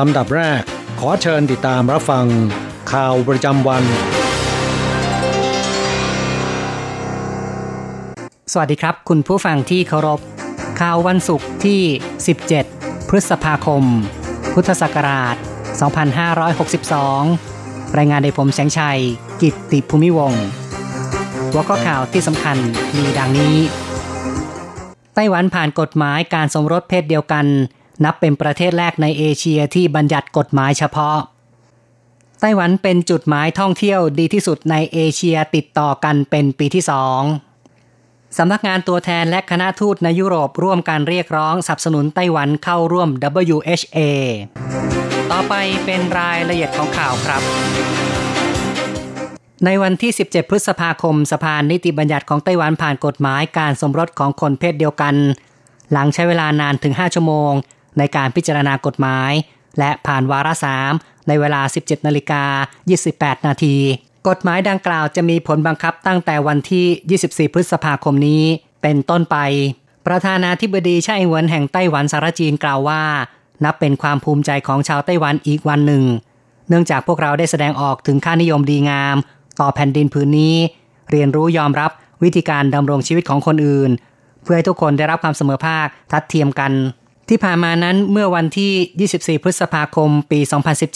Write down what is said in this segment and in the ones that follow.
ลำดับแรก ขอเชิญติดตามรับฟัง ข่าวประจำวัน สวัสดีครับ คุณผู้ฟังที่เคารพ ข่าววันศุกร์ที่ 17 พฤษภาคม พุทธศักราช 2562 รายงานโดยผมแสงชัย กิตติภูมิวงศ์หัวข้อข่าวที่สำคัญมีดังนี้ ไต้หวันผ่านกฎหมายการสมรสเพศเดียวกัน นับเป็นประเทศแรกในเอเชียที่บัญญัติกฎหมายเฉพาะ ไต้หวันเป็นจุดหมายท่องเที่ยวดีที่สุดในเอเชียติดต่อกันเป็นปีที่สองสำนักงานตัวแทนและคณะทูตในยุโรปร่วมการเรียกร้องสนับสนุนไต้หวันเข้าร่วม WHA ต่อไปเป็นรายละเอียดของข่าวครับ ในวันที่ 17 พฤษภาคมสภานิติบัญญัติของไต้หวันผ่านกฎหมายการสมรสของคนเพศเดียวกัน หลังใช้เวลานานถึง 5 ชั่วโมง ในการพิจารณากฎหมาย และผ่านวาระสามในเวลา 17นาฬิกา28 นาที กฎหมายดังกล่าวจะมีผลบังคับตั้งแต่วันที่ 24 พฤษภาคมนี้ เป็นต้นไป ประธานาธิบดีไช่อิงเหวินแห่งไต้หวันสารจีนกล่าวว่า นับเป็นความภูมิใจของชาวไต้หวันอีกวันหนึ่ง เนื่องจากพวกเราได้แสดงออกถึงค่านิยมดีงาม ต่อแผ่นดินผืนนี้ เรียนรู้ยอมรับวิธีการดำรงชีวิตของคนอื่น เพื่อให้ทุกคนได้รับความเสมอภาคทัดเทียมกัน ที่ผ่านมานั้นเมื่อวันที่ 24 พฤษภาคม ปี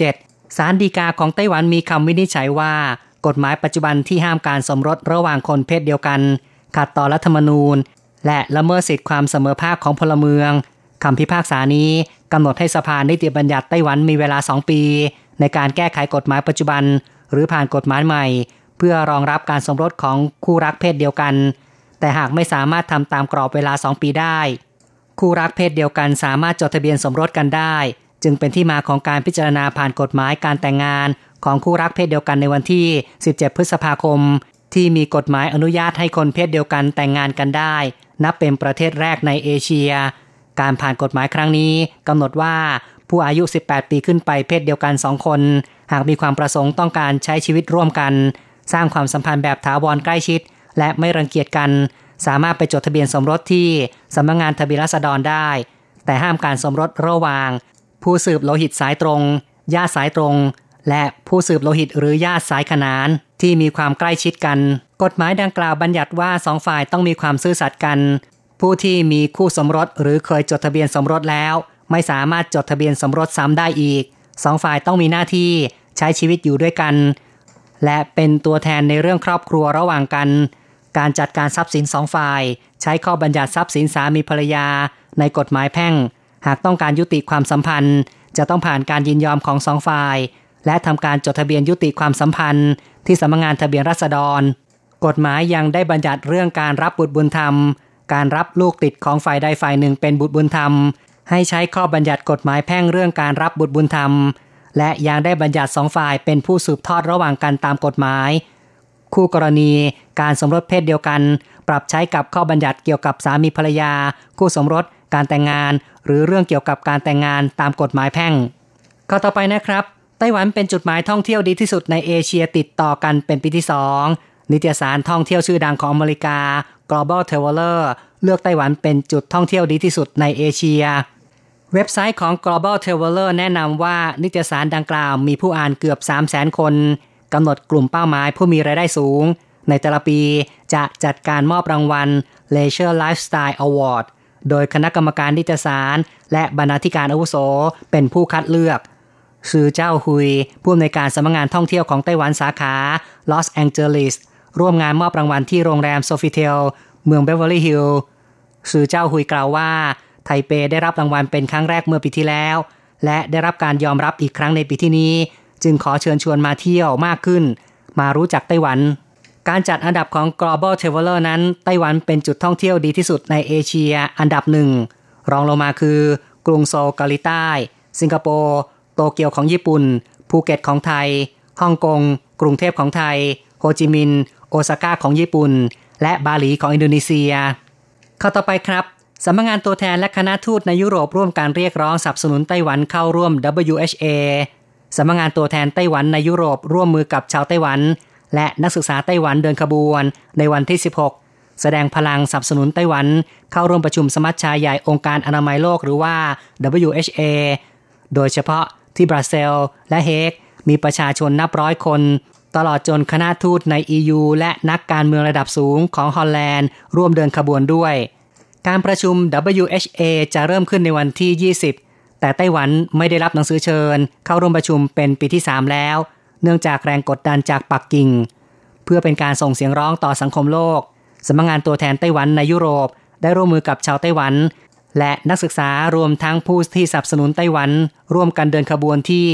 2017 ศาลฎีกาของไต้หวันมีคำวินิจฉัยว่า กฎหมายปัจจุบันที่ห้ามการสมรสระหว่างคนเพศเดียวกัน ขัดต่อรัฐธรรมนูญ และละเมิดสิทธิความเสมอภาคของพลเมืองคำพิพากษานี้กำหนดให้สภานิติบัญญัติไต้หวันมีเวลา 2 ปี ในการแก้ไขกฎหมายปัจจุบัน หรือผ่านกฎหมายใหม่ เพื่อรองรับการสมรสของคู่รักเพศเดียวกัน แต่หากไม่สามารถทำตามกรอบเวลา 2 ปีได้ คู่รักเพศเดียวกันสามารถจดทะเบียนสมรสกันได้ จึงเป็นที่มาของการพิจารณาผ่านกฎหมายการแต่งงาน ของคู่รักเพศเดียวกันในวันที่ 17 พฤษภาคม ที่มีกฎหมายอนุญาตให้คนเพศเดียวกันแต่งงานกันได้ นับเป็นประเทศแรกในเอเชีย การผ่านกฎหมายครั้งนี้กำหนดว่าผู้อายุ 18 ปีขึ้นไปเพศเดียวกันสองคน หากมีความประสงค์ต้องการใช้ชีวิตร่วมกัน สร้างความสัมพันธ์แบบถาวรใกล้ชิด และไม่รังเกียจกัน สามารถไปจดทะเบียนสมรสที่สำนักงงานทะเบียนราษฎรได้ แต่ห้ามการสมรสระหว่าง ผู้สืบโลหิตสายตรงญาติสายตรง และผู้สืบโลหิตหรือญาติสายขนานที่มีความใกล้ชิดกัน กฎหมายดังกล่าวบัญญัติว่าสองฝ่ายต้องมีความซื่อสัตย์กัน ผู้ที่มีคู่สมรสหรือเคยจดทะเบียนสมรสแล้ว ไม่สามารถจดทะเบียนสมรสซ้ำได้อีกสองฝ่ายต้องมีหน้าที่ใช้ชีวิตอยู่ด้วยกัน และเป็นตัวแทนในเรื่องครอบครัวระหว่างกัน การจัดการทรัพย์สินสองฝ่าย ใช้ข้อบัญญัติทรัพย์สินสามีภรรยา ในกฎหมายแพ่ง หากต้องการยุติความสัมพันธ์ จะต้องผ่านการยินยอมของสองฝ่าย และทำการจดทะเบียนยุติความสัมพันธ์ ที่สำนักงานทะเบียนราษฎร กฎหมายยังได้บัญญัติเรื่องการรับบุตรบุญธรรม การรับลูกติดของฝ่ายใดฝ่ายหนึ่งเป็นบุตรบุญธรรม ให้ใช้ข้อบัญญัติกฎหมายแพ่งเรื่องการรับบุตรบุญธรรม และยังได้บัญญัติสองฝ่ายเป็นผู้สืบทอดระหว่างกันตามกฎหมาย คู่กรณี การสมรสเพศเดียวกัน ปรับใช้กับข้อบัญญัติเกี่ยวกับสามีภรรยา คู่สมรส การแต่งงาน หรือเรื่องเกี่ยวกับการแต่งงานตามกฎหมายแพ่งข้อต่อไปนะครับไต้หวันเป็นจุดหมายท่องเที่ยวดีที่สุดในเอเชียติดต่อกันเป็นปีที่สองนิตยสารท่องเที่ยวชื่อดังของอเมริกา Global Traveler เลือกไต้หวันเป็นจุดท่องเที่ยวดีที่สุดในเอเชีย เว็บไซต์ของ Global Traveler แนะนำว่านิตยสารดังกล่าวมีผู้อ่านเกือบ 3 0 0 0 0 0 คน กำหนดกลุ่มเป้าหมายผู้มีรายได้สูง ในแต่ละปีจะจัดการมอบรางวัล Leisure Lifestyle Award โดยคณะกรรมการนิตยสารและบรรณาธิการอาวุโสเป็นผู้คัดเลือกซือเจ้าฮุย ผู้อำนวยการสำนักงานท่องเที่ยวของไต้หวันสาขาลอสแองเจลิสร่วมงานมอบรางวัลที่โรงแรมโซฟิเทลเมืองเบเวอร์ลี่ฮิลล์ซือเจ้าฮุยกล่าวว่า ไทเปได้รับรางวัลเป็นครั้งแรกเมื่อปีที่แล้ว และได้รับการยอมรับอีกครั้งในปีที่นี้ จึงขอเชิญชวนมาเที่ยวมากขึ้น มารู้จักไต้หวัน การจัดอันดับของ Global Traveler นั้น ไต้หวันเป็นจุดท่องเที่ยวดีที่สุดในเอเชียอันดับหนึ่ง รองลงมาคือกรุงโซลเกาหลีใต้ สิงคโปร์โตเกียวของญี่ปุ่น ภูเก็ตของไทยฮ่องกง กรุงเทพของไทย โฮจิมินห์โอซาก้าของญี่ปุ่น และบาหลีของอินโดนีเซีย ข่าวต่อไปครับสำนักงานตัวแทนและคณะทูตในยุโรปร่วมการเรียกร้องสนับสนุนไต้หวันเข้าร่วม WHA สำนักงานตัวแทนไต้หวันในยุโรปร่วมมือกับชาวไต้หวัน และนักศึกษาไต้หวันเดินขบวนในวันที่ 16 แสดงพลังสนับสนุนไต้หวัน เข้าร่วมประชุมสมัชชาใหญ่องค์การอนามัยโลกหรือว่า WHA โดยเฉพาะที่บราเซลและเฮกมีประชาชนนับร้อยคน ตลอดจนคณะทูตใน EU และนักการเมืองระดับสูงของฮอลแลนด์ ร่วมเดินขบวนด้วย การประชุม WHA จะเริ่มขึ้นในวันที่ 20 แต่ไต้หวันไม่ได้รับหนังสือเชิญ เข้าร่วมประชุมเป็นปีที่ 3 แล้ว เนื่องจากแรงกดดันจากปักกิ่ง เพื่อเป็นการส่งเสียงร้องต่อสังคมโลกสำนักงานตัวแทนไต้หวันในยุโรป ได้ร่วมมือกับชาวไต้หวัน และนักศึกษารวมทั้งผู้ที่สนับสนุนไต้หวัน ร่วมกันเดินขบวนที่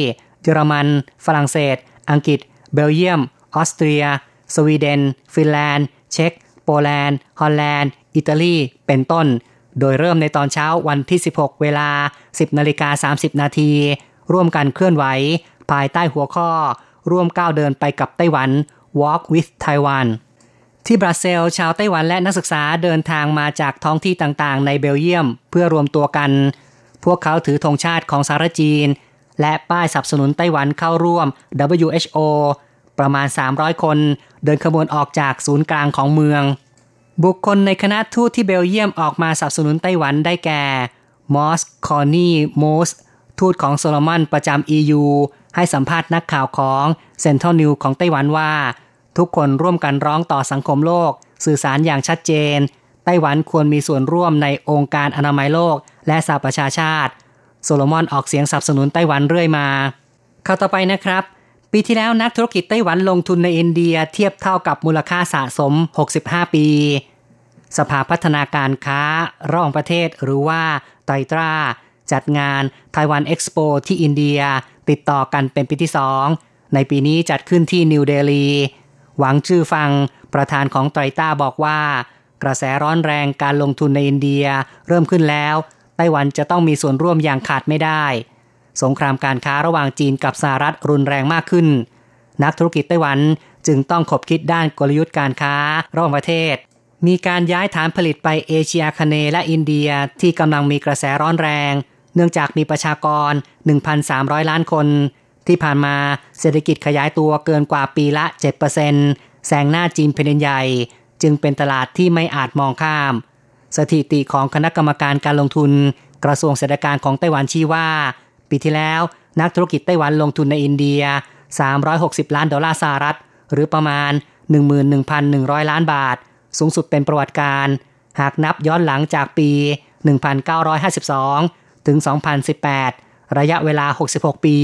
เยอรมัน ฝรั่งเศส อังกฤษ เบลเยียม ออสเตรีย สวีเดน ฟินแลนด์ เช็ก โปแลนด์ ฮอลแลนด์ อิตาลี เป็นต้น โดยเริ่มในตอนเช้าวันที่ 16 เวลา 10นาฬิกา30 นาทีร่วมกันเคลื่อนไหว ภายใต้หัวข้อ ร่วมก้าวเดินไปกับไต้หวัน Walk with Taiwan ที่บราเซลชาวไต้หวันและนักศึกษาเดินทางมาจากท้องที่ต่างๆ ในเบลเยียม เพื่อรวมตัวกัน พวกเขาถือธงชาติของสารจีน และป้ายสนับสนุนไต้หวันเข้าร่วม WHO ประมาณ 300 คน เดินขบวนออกจากศูนย์กลางของเมือง บุคคลในคณะทูตที่เบลเยียมออกมาสนับสนุนไต้หวันได้แก่ มอส คอร์นีโมส ทูตของโซโลมอนประจำ EU ให้สัมภาษณ์นักข่าวของ Central News ของไต้หวันว่า ทุกคนร่วมกันร้องต่อสังคมโลก สื่อสารอย่างชัดเจน ไต้หวันควรมีส่วนร่วมในองค์การอนามัยโลก และสหประชาชาติ โซโลมอนออกเสียงสนับสนุนไต้หวันเรื่อยมาข่าวต่อไปนะครับ ปีที่แล้วนักธุรกิจไต้หวันลงทุนในอินเดียเทียบเท่ากับมูลค่าสะสม 65 ปี สภาพัฒนาการค้าระหว่างประเทศหรือว่าไตรตรา จัดงานไต้หวันเอ็กซ์โปที่อินเดียติดต่อกันเป็นปีที่สองในปีนี้จัดขึ้นที่นิวเดลี หวังชื่อฟังประธานของไตรต้าบอกว่า กระแสร้อนแรงการลงทุนในอินเดีย เริ่มขึ้นแล้ว ไต้หวันจะต้องมีส่วนร่วมอย่างขาดไม่ได้ สงครามการค้าระหว่างจีนกับสหรัฐรุนแรงมากขึ้น นักธุรกิจไต้หวันจึงต้องขบคิดด้านกลยุทธ์การค้าระหว่างประเทศ มีการย้ายฐานผลิตไปเอเชียคเนและอินเดียที่กำลังมีกระแสร้อนแรง เนื่องจากมีประชากร 1,300 ล้านคน ที่ผ่านมาเศรษฐกิจขยายตัวเกินกว่าปีละ 7%แซงหน้าจีนเป็นใหญ่ จึงเป็นตลาดที่ไม่อาจมองข้าม สถิติของคณะกรรมการการลงทุน กระทรวงเศรษฐการของไต้หวันชี้ว่า ปีที่แล้ว นักธุรกิจไต้หวันลงทุนในอินเดีย 360 ล้านดอลลาร์สหรัฐ หรือประมาณ 11,100 ล้านบาท สูงสุดเป็นประวัติการ หากนับย้อนหลังจากปี 1952 ถึง 2018 ระยะเวลา 66 ปี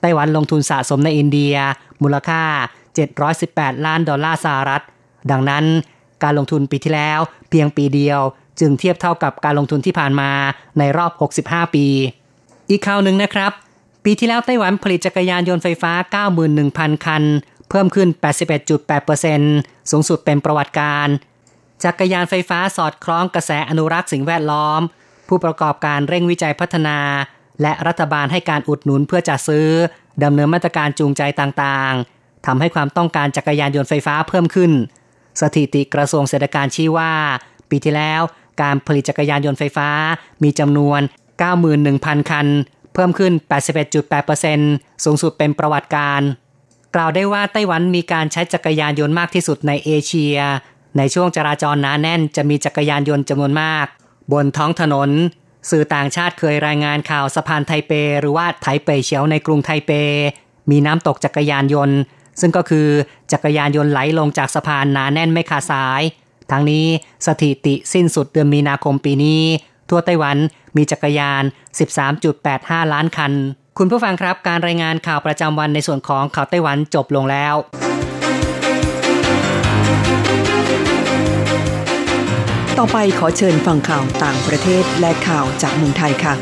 ไต้หวันลงทุนสะสมในอินเดีย มูลค่า 718 ล้านดอลลาร์สหรัฐ ดังนั้นการลงทุนปีที่แล้วเพียงปีเดียวจึงเทียบเท่ากับการลงทุนที่ผ่านมาในรอบ 65 ปี อีกข่าวหนึ่งนะครับ ปีที่แล้วไต้หวันผลิตจักรยานยนต์ไฟฟ้า 91,000 คัน เพิ่มขึ้น 81.8%สูงสุดเป็นประวัติการ จักรยานไฟฟ้าสอดคล้องกระแสอนุรักษ์สิ่งแวดล้อม ผู้ประกอบการเร่งวิจัยพัฒนา และรัฐบาลให้การอุดหนุนเพื่อจัดซื้อดำเนินมาตรการจูงใจต่างๆทำให้ความต้องการจักรยานยนต์ไฟฟ้าเพิ่มขึ้น สถิติกระทรวงเศรษฐการชี้ว่า ปีที่แล้วการผลิตจักรยานยนต์ไฟฟ้ามีจำนวน 91,000 คัน เพิ่มขึ้น 81.8%สูงสุดเป็นประวัติการ กล่าวได้ว่าไต้หวันมีการใช้จักรยานยนต์มากที่สุดในเอเชีย ในช่วงจราจรหนาแน่นจะมีจักรยานยนต์จำนวนมาก บนท้องถนน สื่อต่างชาติเคยรายงานข่าวสะพานไทเป หรือว่าไทเปเฉียวในกรุงไทเป มีน้ำตกจักรยานยนต์ ซึ่งก็คือจักรยานยนต์ไหลลงจากสะพานหนาแน่นไม่ขาดสายทั้งนี้สถิติสิ้นสุดเดือนมีนาคมปีนี้ ทั่วไต้หวันมีจักรยาน 13.85 ล้านคัน คุณผู้ฟังครับการรายงานข่าวประจำวันในส่วนของข่าวไต้หวันจบลงแล้วต่อไปขอเชิญฟังข่าวต่างประเทศและข่าวจากเมืองไทยค่ะ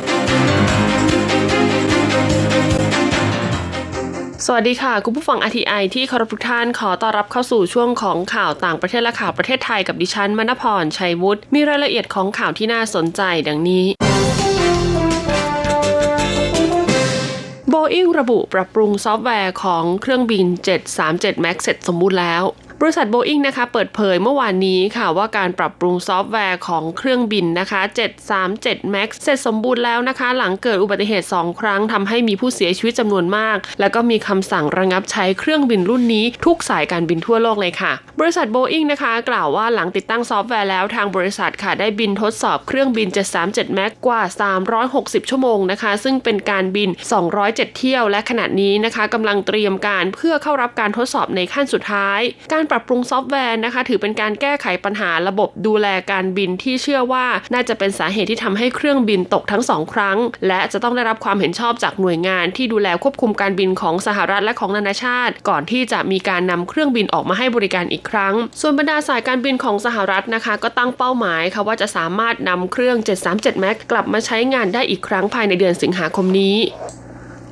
สวัสดีค่ะ คุณผู้ฟัง RTI ที่เคารพทุกท่านขอต้อนรับเข้าสู่ช่วงของข่าวต่างประเทศและข่าวประเทศไทยกับดิฉันมณพรชัยวุฒิมีรายละเอียดของข่าวที่น่าสนใจดังนี้โบอิงระบุปรับปรุงซอฟต์แวร์ของเครื่องบิน 737 MAX เสร็จสมบูรณ์แล้ว บริษัทโบอิงนะคะเปิดเผยเมื่อวานนี้ค่ะว่าการปรับปรุงซอฟต์แวร์ของเครื่องบินนะคะ 737 MAX เสร็จสมบูรณ์แล้วนะคะ หลังเกิดอุบัติเหตุ 2 ครั้งทำให้มีผู้เสียชีวิตจำนวนมาก แล้วก็มีคำสั่งระงับใช้เครื่องบินรุ่นนี้ทุกสายการบินทั่วโลกเลยค่ะ บริษัทโบอิงนะคะ กล่าวว่าหลังติดตั้งซอฟต์แวร์แล้วทางบริษัทค่ะได้บินทดสอบเครื่องบิน 737 MAX กว่า 360 ชั่วโมงนะคะ ซึ่งเป็นการบิน 207 เที่ยว และขณะนี้นะคะกำลังเตรียมการเพื่อเข้ารับการทดสอบในขั้นสุดท้าย การปรับปรุงซอฟต์แวร์นะคะ ถือเป็นการแก้ไขปัญหาระบบดูแลการบินที่เชื่อว่าน่าจะเป็นสาเหตุที่ทำให้เครื่องบินตกทั้งสองครั้ง และจะต้องได้รับความเห็นชอบจากหน่วยงานที่ดูแลควบคุมการบินของสหรัฐและของนานาชาติ ก่อนที่จะมีการนำเครื่องบินออกมาให้บริการอีกครั้ง ส่วนบรรดาสายการบินของสหรัฐนะคะ ก็ตั้งเป้าหมายค่ะว่าจะสามารถนำเครื่อง 737 MAX กลับมาใช้งานได้อีกครั้งภายในเดือนสิงหาคมนี้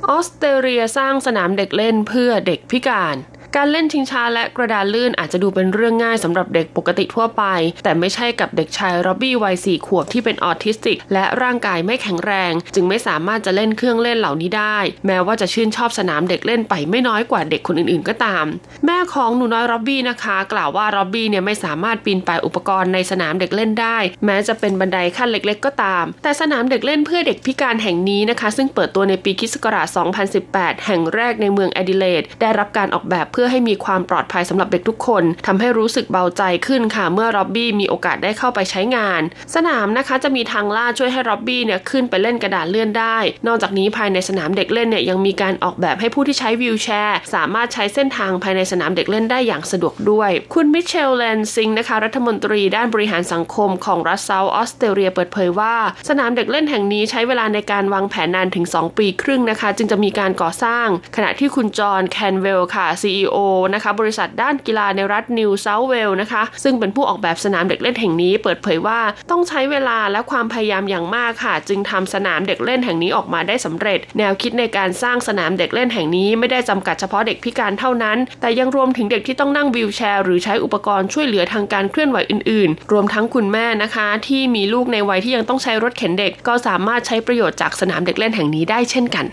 ออสเตรเลียสร้างสนามเด็กเล่นเพื่อเด็กพิการ การเล่นชิงช้าและกระดานลื่นอาจจะดูเป็นเรื่องง่ายสำหรับเด็กปกติทั่วไป แต่ไม่ใช่กับเด็กชายร็อบบี้วัยสี่ขวบที่เป็นออทิสติก และร่างกายไม่แข็งแรง จึงไม่สามารถจะเล่นเครื่องเล่นเหล่านี้ได้ แม้ว่าจะชื่นชอบสนามเด็กเล่นไปไม่น้อยกว่าเด็กคนอื่นๆก็ตาม แม่ของหนูน้อยร็อบบี้นะคะ กล่าวว่าร็อบบี้เนี่ยไม่สามารถปีนป่ายอุปกรณ์ในสนามเด็กเล่นได้ แม้จะเป็นบันไดขั้นเล็ก ๆ ก็ตาม แต่สนามเด็กเล่นเพื่อเด็กพิการแห่งนี้นะคะ ซึ่งเปิดตัวในปีคศ2018 แห่งแรกในเมืองแอดิเลดได้รับการออกแบบเพื่อให้มีความปลอดภัยสำหรับเด็กทุกคนทำให้รู้สึกเบาใจขึ้นค่ะ เมื่อร็อบบี้มีโอกาสได้เข้าไปใช้งาน สนามนะคะจะมีทางลาดช่วยให้ร็อบบี้เนี่ยขึ้นไปเล่นกระดาษเลื่อนได้ นอกจากนี้ภายในสนามเด็กเล่นเนี่ยยังมีการออกแบบให้ผู้ที่ใช้วีลแชร์ สามารถใช้เส้นทางภายในสนามเด็กเล่นได้อย่างสะดวกด้วย คุณมิเชลแลนซิงนะคะรัฐมนตรีด้านบริหารสังคมของรัฐเซาท์ออสเตรเลียเปิดเผยว่า สนามเด็กเล่นแห่งนี้ใช้เวลาในการวางแผนนานถึง 2 ปีครึ่งนะคะ จึงจะมีการก่อสร้าง ขณะที่คุณจอห์นแคนเวลค่ะ CEO นะคะบริษัทด้านกีฬาในรัฐนิวเซาท์เวลนะคะซึ่งเป็นผู้ออกแบบสนามเด็กเล่นแห่งนี้ เปิดเผยว่าต้องใช้เวลาและความพยายามอย่างมากค่ะ จึงทำสนามเด็กเล่นแห่งนี้ออกมาได้สำเร็จ แนวคิดในการสร้างสนามเด็กเล่นแห่งนี้ไม่ได้จำกัดเฉพาะเด็กพิการเท่านั้น แต่ยังรวมถึงเด็กที่ต้องนั่งวีลแชร์ หรือใช้อุปกรณ์ช่วยเหลือทางการเคลื่อนไหวอื่นๆ รวมทั้งคุณแม่นะคะ ที่มีลูกในวัยที่ยังต้องใช้รถเข็นเด็ก ก็สามารถใช้ประโยชน์จากสนามเด็กเล่นแห่งนี้ได้เช่นกัน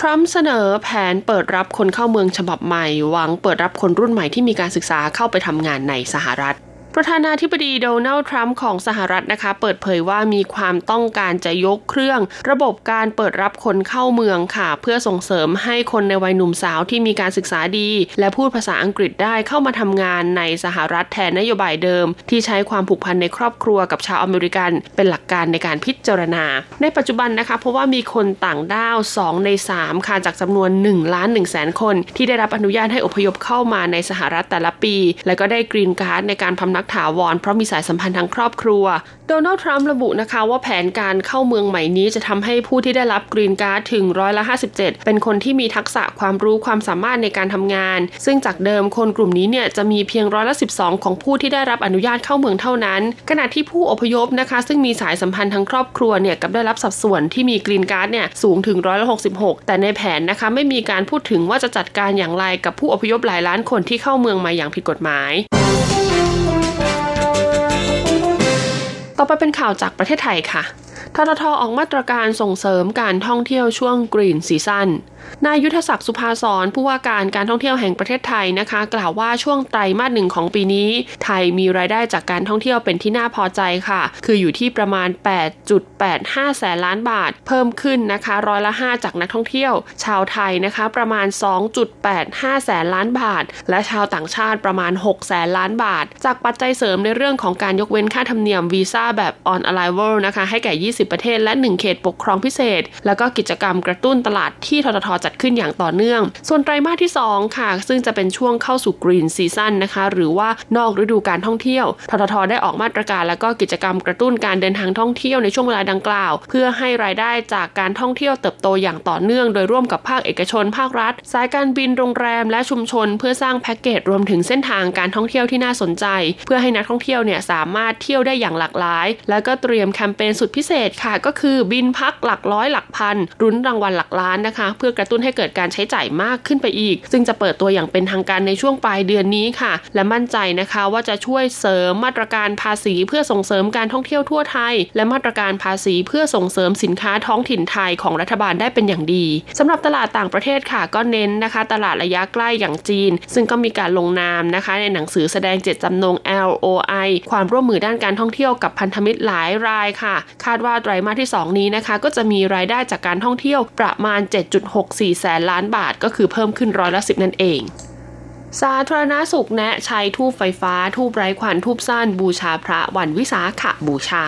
ทรัมป์เสนอแผนเปิดรับคนเข้าเมืองฉบับใหม่หวังเปิดรับคนรุ่นใหม่ที่มีการศึกษาเข้าไปทำงานในสหรัฐ ประธานาธิบดีโดนัลด์ทรัมป์ของสหรัฐนะคะ เปิดเผยว่ามีความต้องการจะยกเครื่อง ระบบการเปิดรับคนเข้าเมืองค่ะ เพื่อส่งเสริมให้คนในวัยหนุ่มสาวที่มีการศึกษาดี และพูดภาษาอังกฤษได้เข้ามาทำงานในสหรัฐแทนนโยบายเดิม ที่ใช้ความผูกพันในครอบครัวกับชาวอเมริกัน เป็นหลักการในการพิจารณา ในปัจจุบันนะคะเพราะว่ามีคนต่างด้าว 2 ใน 3 ค่ะจากจำนวน1ล้าน1แสนคน ที่ได้รับอนุญาตให้อพยพเข้ามาในสหรัฐแต่ละปี และก็ได้กรีนการ์ดในการพำนักถาวร เพราะมีสายสัมพันธ์ทางครอบครัว โดนัลด์ทรัมป์ระบุนะคะว่าแผนการเข้าเมืองใหม่นี้จะทำให้ผู้ที่ได้รับกรีนการ์ดถึงร้อยละ 57 เป็นคนที่มีทักษะความรู้ความสามารถในการทำงาน ซึ่งจากเดิมคนกลุ่มนี้เนี่ยจะมีเพียงร้อยละ 12 ของผู้ที่ได้รับอนุญาตเข้าเมืองเท่านั้น ขณะที่ผู้อพยพนะคะ ซึ่งมีสายสัมพันธ์ทางครอบครัวเนี่ยกับได้รับสัดส่วนที่มีกรีนการ์ดเนี่ยสูงถึงร้อยละ66 แต่ในแผนนะคะไม่มีการพูดถึงว่าจะจัดการอย่างไรกับผู้อพยพหลายล้านคนที่เข้าเมืองมาอย่างผิดกฎหมาย ต่อไปเป็นข่าวจากประเทศไทยค่ะทททออกมาตรการส่งเสริมการท่องเที่ยวช่วงกรีนซีซั่น นายยุทธศักดิ์สุภาสอนผู้ว่าการการท่องเที่ยวแห่งประเทศไทยนะคะ กล่าวว่าช่วงไตรมาสหนึ่งของปีนี้ ไทยมีรายได้จากการท่องเที่ยวเป็นที่น่าพอใจค่ะ คืออยู่ที่ประมาณ 8.85 แสนล้านบาท เพิ่มขึ้นนะคะร้อยละ 5 จากนักท่องเที่ยว ชาวไทยนะคะประมาณ 2.85 แสนล้านบาท และชาวต่างชาติประมาณ 6 แสนล้านบาท จากปัจจัยเสริมในเรื่องของการยกเว้นค่าธรรมเนียมวีซ่าแบบ on arrival นะคะให้แก่ 20 ประเทศและ 1 เขตปกครองพิเศษ แล้วก็กิจกรรมกระตุ้นตลาดที่ทททจัดขึ้นอย่างต่อเนื่อง ส่วนไตรมาสที่ 2 ค่ะ ซึ่งจะเป็นช่วงเข้าสู่กรีนซีซั่นนะคะ หรือว่านอกฤดูการท่องเที่ยว ททท ได้ออกมาตรการและก็กิจกรรมกระตุ้นการเดินทางท่องเที่ยวในช่วงเวลาดังกล่าว เพื่อให้รายได้จากการท่องเที่ยวเติบโตอย่างต่อเนื่อง โดยร่วมกับภาคเอกชน ภาครัฐ สายการบินโรงแรม และชุมชน เพื่อสร้างแพ็กเกจรวมถึงเส้นทางการท่องเที่ยวที่น่าสนใจ เพื่อให้นักท่องเที่ยวเนี่ยสามารถเที่ยวได้อย่างหลากหลาย แล้วก็เตรียมแคมเปญสุดพิเศษค่ะก็คือบินพักหลักร้อยหลักพันรุ้นรางวัลหลักล้านนะคะ เพื่อกระตุ้นให้เกิดการใช้จ่ายมากขึ้นไปอีก ซึ่งจะเปิดตัวอย่างเป็นทางการในช่วงปลายเดือนนี้ค่ะ และมั่นใจนะคะว่าจะช่วยเสริมมาตรการภาษีเพื่อส่งเสริมการท่องเที่ยวทั่วไทย และมาตรการภาษีเพื่อส่งเสริมสินค้าท้องถิ่นไทยของรัฐบาลได้เป็นอย่างดีสำหรับตลาดต่างประเทศค่ะ ก็เน้นนะคะ ตลาดระยะใกล้อย่างจีน ซึ่งก็มีการลงนามนะคะ ในหนังสือแสดงเจตจำนง LOI ความร่วมมือด้านการท่องเที่ยวกับพันธมิตรหลายรายค่ะ คาดว่าไตรมาสที่ 2 นี้นะคะ ก็จะมีรายได้จากการท่องเที่ยวประมาณ4แสนล้านบาทก็คือเพิ่มขึ้นร้อยละสิบนั่นเอง สาธารณาสุขแนะใช้ทูบไฟฟ้า ทูบไร้ควันทูบสั้น บูชาพระวันวิสาขบูชา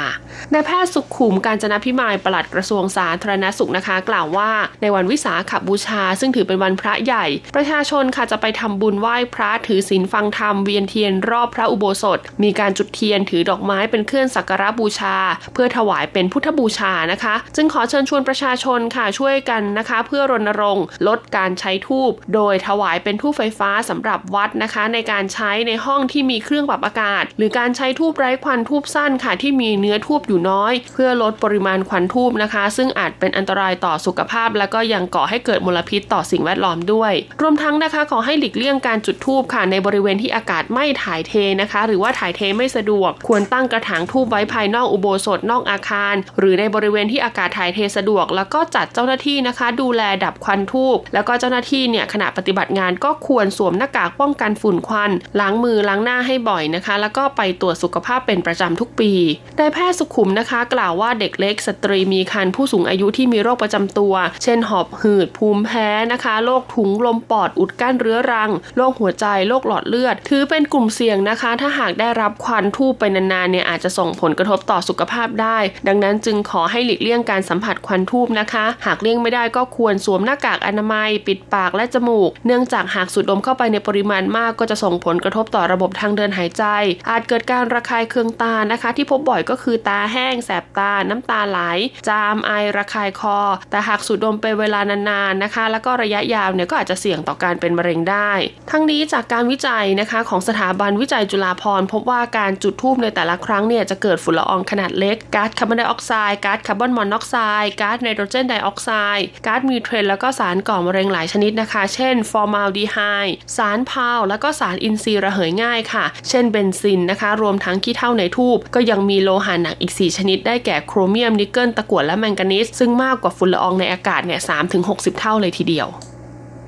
ในแพทย์สุขขุมการจนพิมายปลัดกระทรวงสาธารณสุขนะคะ กล่าวว่าในวันวิสาขบูชา ซึ่งถือเป็นวันพระใหญ่ ประชาชนค่ะจะไปทำบุญไหว้พระถือศีลฟังธรรมเวียนเทียนรอบพระอุโบสถ มีการจุดเทียนถือดอกไม้เป็นเครื่องสักการะบูชา เพื่อถวายเป็นพุทธบูชานะคะ จึงขอเชิญชวนประชาชนค่ะช่วยกันนะคะ เพื่อรณรงค์ ลดการใช้ทูบโดยถวายเป็นทูบไฟฟ้าสำหรับวัดนะคะ ในการใช้ในห้องที่มีเครื่องปรับอากาศ หรือการใช้ทูบไร้ควันทูบสั้นค่ะ ที่มีเนื้อทูบอยู่น้อย เพื่อลดปริมาณควันทูบนะคะ ซึ่งอาจเป็นอันตรายต่อสุขภาพ และก็ยังก่อให้เกิดมลพิษต่อสิ่งแวดล้อมด้วย รวมทั้งนะคะขอให้หลีกเลี่ยงการจุดทูบค่ะ ในบริเวณที่อากาศไม่ถ่ายเทนะคะ หรือว่าถ่ายเทไม่สะดวก ควรตั้งกระถางทูบไว้ภายนอกอุโบสถนอกอาคาร หรือในบริเวณที่อากาศถ่ายเทสะดวก แล้วก็จัดเจ้าหน้าที่นะคะ ดูแลดับควันทูบแล้วก็เจ้าหน้าที่เนี่ยขณะปฏิบัติงานก็ควรสวมหน้ากากป้องกันฝุ่นควัน ล้างมือล้างหน้าให้บ่อยนะคะ แล้วก็ไปตรวจสุขภาพเป็นประจำทุกปีนายแพทย์สุขุมนะคะ กล่าวว่าเด็กเล็กสตรีมีครรภ์ผู้สูงอายุที่มีโรคประจำตัว เช่น หอบหืด ภูมิแพ้นะคะโรคถุงลมปอดอุดกั้นเรื้อรังโรคหัวใจโรคหลอดเลือด ถือเป็นกลุ่มเสี่ยงนะคะ ถ้าหากได้รับควันทูบไปนานๆเนี่ยอาจจะส่งผลกระทบต่อสุขภาพได้ ดังนั้นจึงขอให้หลีกเลี่ยงการสัมผัสควันทูบนะคะ หากเลี่ยงไม่ได้ก็ควรสวมหน้ากากอนามัย ปิดปากและจมูก เนื่องจากหากสูดดมเข้าไปในปริมาณมากก็จะส่งผลกระทบต่อระบบทางเดินหายใจ อาจเกิดการระคายเคืองตานะคะ ที่พบบ่อยก็คือตาแห้ง แสบตา น้ำตาไหล จาม ไอ ระคายคอ แต่หากสูดดมเป็นเวลานานๆนะคะ แล้วก็ระยะยาวเนี่ยก็อาจจะเสี่ยงต่อการเป็นมะเร็งได้ ทั้งนี้จากการวิจัยนะคะของสถาบันวิจัยจุฬาภรณ์พบว่าการจุดธูปในแต่ละครั้งเนี่ยจะเกิดฝุ่นละอองขนาดเล็กก๊าซคาร์บอนไดออกไซด์ก๊าซคาร์บอนมอนอกไซด์ก๊าซไนโตรเจนไดออกไซด์ก๊าซมีเทนแล้วก็สารก่อมะเร็งหลายชนิดนะคะ เช่นฟอร์มาลดีไฮด์สาร PAH และก็สารอินทรีย์ระเหยง่ายค่ะ เช่นเบนซีนนะคะ รวมทั้งขี้เถ้าในธูปก็ยังมีโลหะหนักอีก 4 ชนิดได้แก่โครเมียม นิกเกิล ตะกั่วและแมงกานีสซึ่งมากกว่าฝุ่นละอองในอากาศเนี่ย3-60 เท่าเลยทีเดียว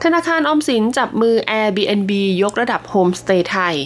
ธนาคารออมสินจับมือ Airbnb ยกระดับโฮมสเตย์ไทย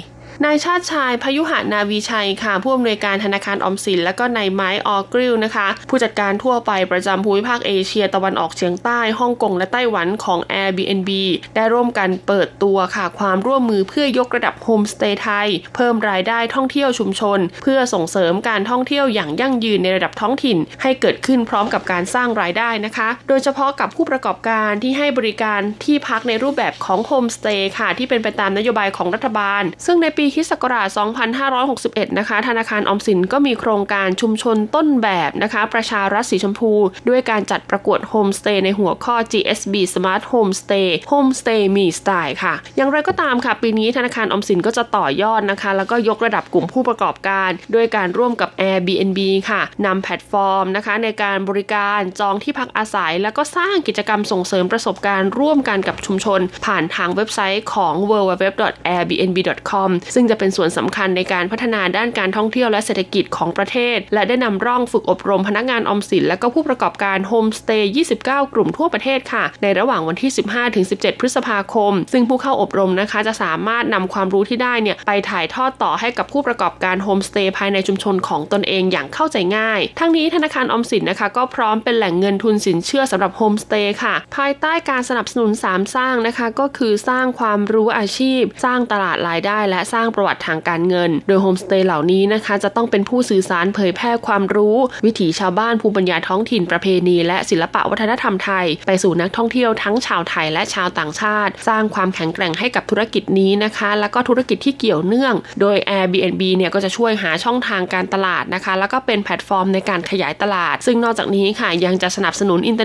นายชาติชายพยุหานาวีชัยค่ะผู้อำนวยการธนาคารออมสิน และก็นายไมค์ ออร์กิลนะคะ ผู้จัดการทั่วไปประจำภูมิภาคเอเชียตะวันออกเฉียงใต้ฮ่องกงและไต้หวันของ Airbnb ได้ร่วมกันเปิดตัวค่ะความร่วมมือเพื่อยกระดับโฮมสเตย์ไทย เพิ่มรายได้ท่องเที่ยวชุมชน เพื่อส่งเสริมการท่องเที่ยวอย่างยั่งยืนในระดับท้องถิ่น ให้เกิดขึ้นพร้อมกับการสร้างรายได้นะคะ โดยเฉพาะกับผู้ประกอบการที่ให้บริการที่พักในรูปแบบของโฮมสเตย์ค่ะที่เป็นไปตามนโยบายของรัฐบาล ซึ่งในปีคริสต์ศักราช 2561 นะคะ ธนาคารออมสินก็มีโครงการชุมชนต้นแบบนะคะ ประชารัฐสีชมพู ด้วยการจัดประกวดโฮมสเตย์ในหัวข้อ GSB Smart Homestay Homestay มีสไตล์ค่ะ อย่างไรก็ตามค่ะ ปีนี้ธนาคารออมสินก็จะต่อยอดนะคะ แล้วก็ยกระดับกลุ่มผู้ประกอบการ ด้วยการร่วมกับ Airbnb ค่ะนำแพลตฟอร์มนะคะ ในการบริการจองที่พักอาศัย แล้วก็สร้างกิจกรรมส่งเสริมประสบการณ์ร่วมกันกับชุมชน ผ่านทางเว็บไซต์ของ www.airbnb.com ซึ่งจะเป็นส่วนสำคัญในการพัฒนาด้านการท่องเที่ยวและเศรษฐกิจของประเทศ และได้นำร่องฝึกอบรมพนักงานออมสิน และก็ผู้ประกอบการโฮมสเตย์ 29 กลุ่มทั่วประเทศค่ะ ในระหว่างวันที่ 15-17 พฤษภาคม ซึ่งผู้เข้าอบรมนะคะ จะสามารถนำความรู้ที่ได้เนี่ยไปถ่ายทอดต่อให้กับผู้ประกอบการโฮมสเตย์ภายในชุมชนของตนเองอย่างเข้าใจง่าย ทั้งนี้ธนาคารออมสินนะคะ ก็พร้อมเป็นแหล่งเงินทุนสินเชื่อสำหรับโฮมสเตย์ค่ะ ภายใต้การสนับสนุน3สร้างนะคะ ก็คือสร้างความรู้อาชีพ สร้างตลาดรายได้ และสร้างางประวัติทางการเงิน โดยโฮมสเตย์เหล่านี้นะคะ จะต้องเป็นผู้สื่อสารเผยแพร่ความรู้ วิถีชาวบ้านภูมิปัญญาท้องถิ่นประเพณีและศิลปะวัฒนธรรมไทย ไปสู่นักท่องเที่ยวทั้งชาวไทยและชาวต่างชาติ สร้างความแข็งแกร่งให้กับธุรกิจนี้นะคะ แล้วก็ธุรกิจที่เกี่ยวเนื่อง โดย Airbnb เนี่ยก็จะช่วยหาช่องทางการตลาดนะคะ แล้วก็เป็นแพลตฟอร์มในการขยายตลาด ซึ่งนอกจากนี้ค่ะยังจะสนับสนุนอินเ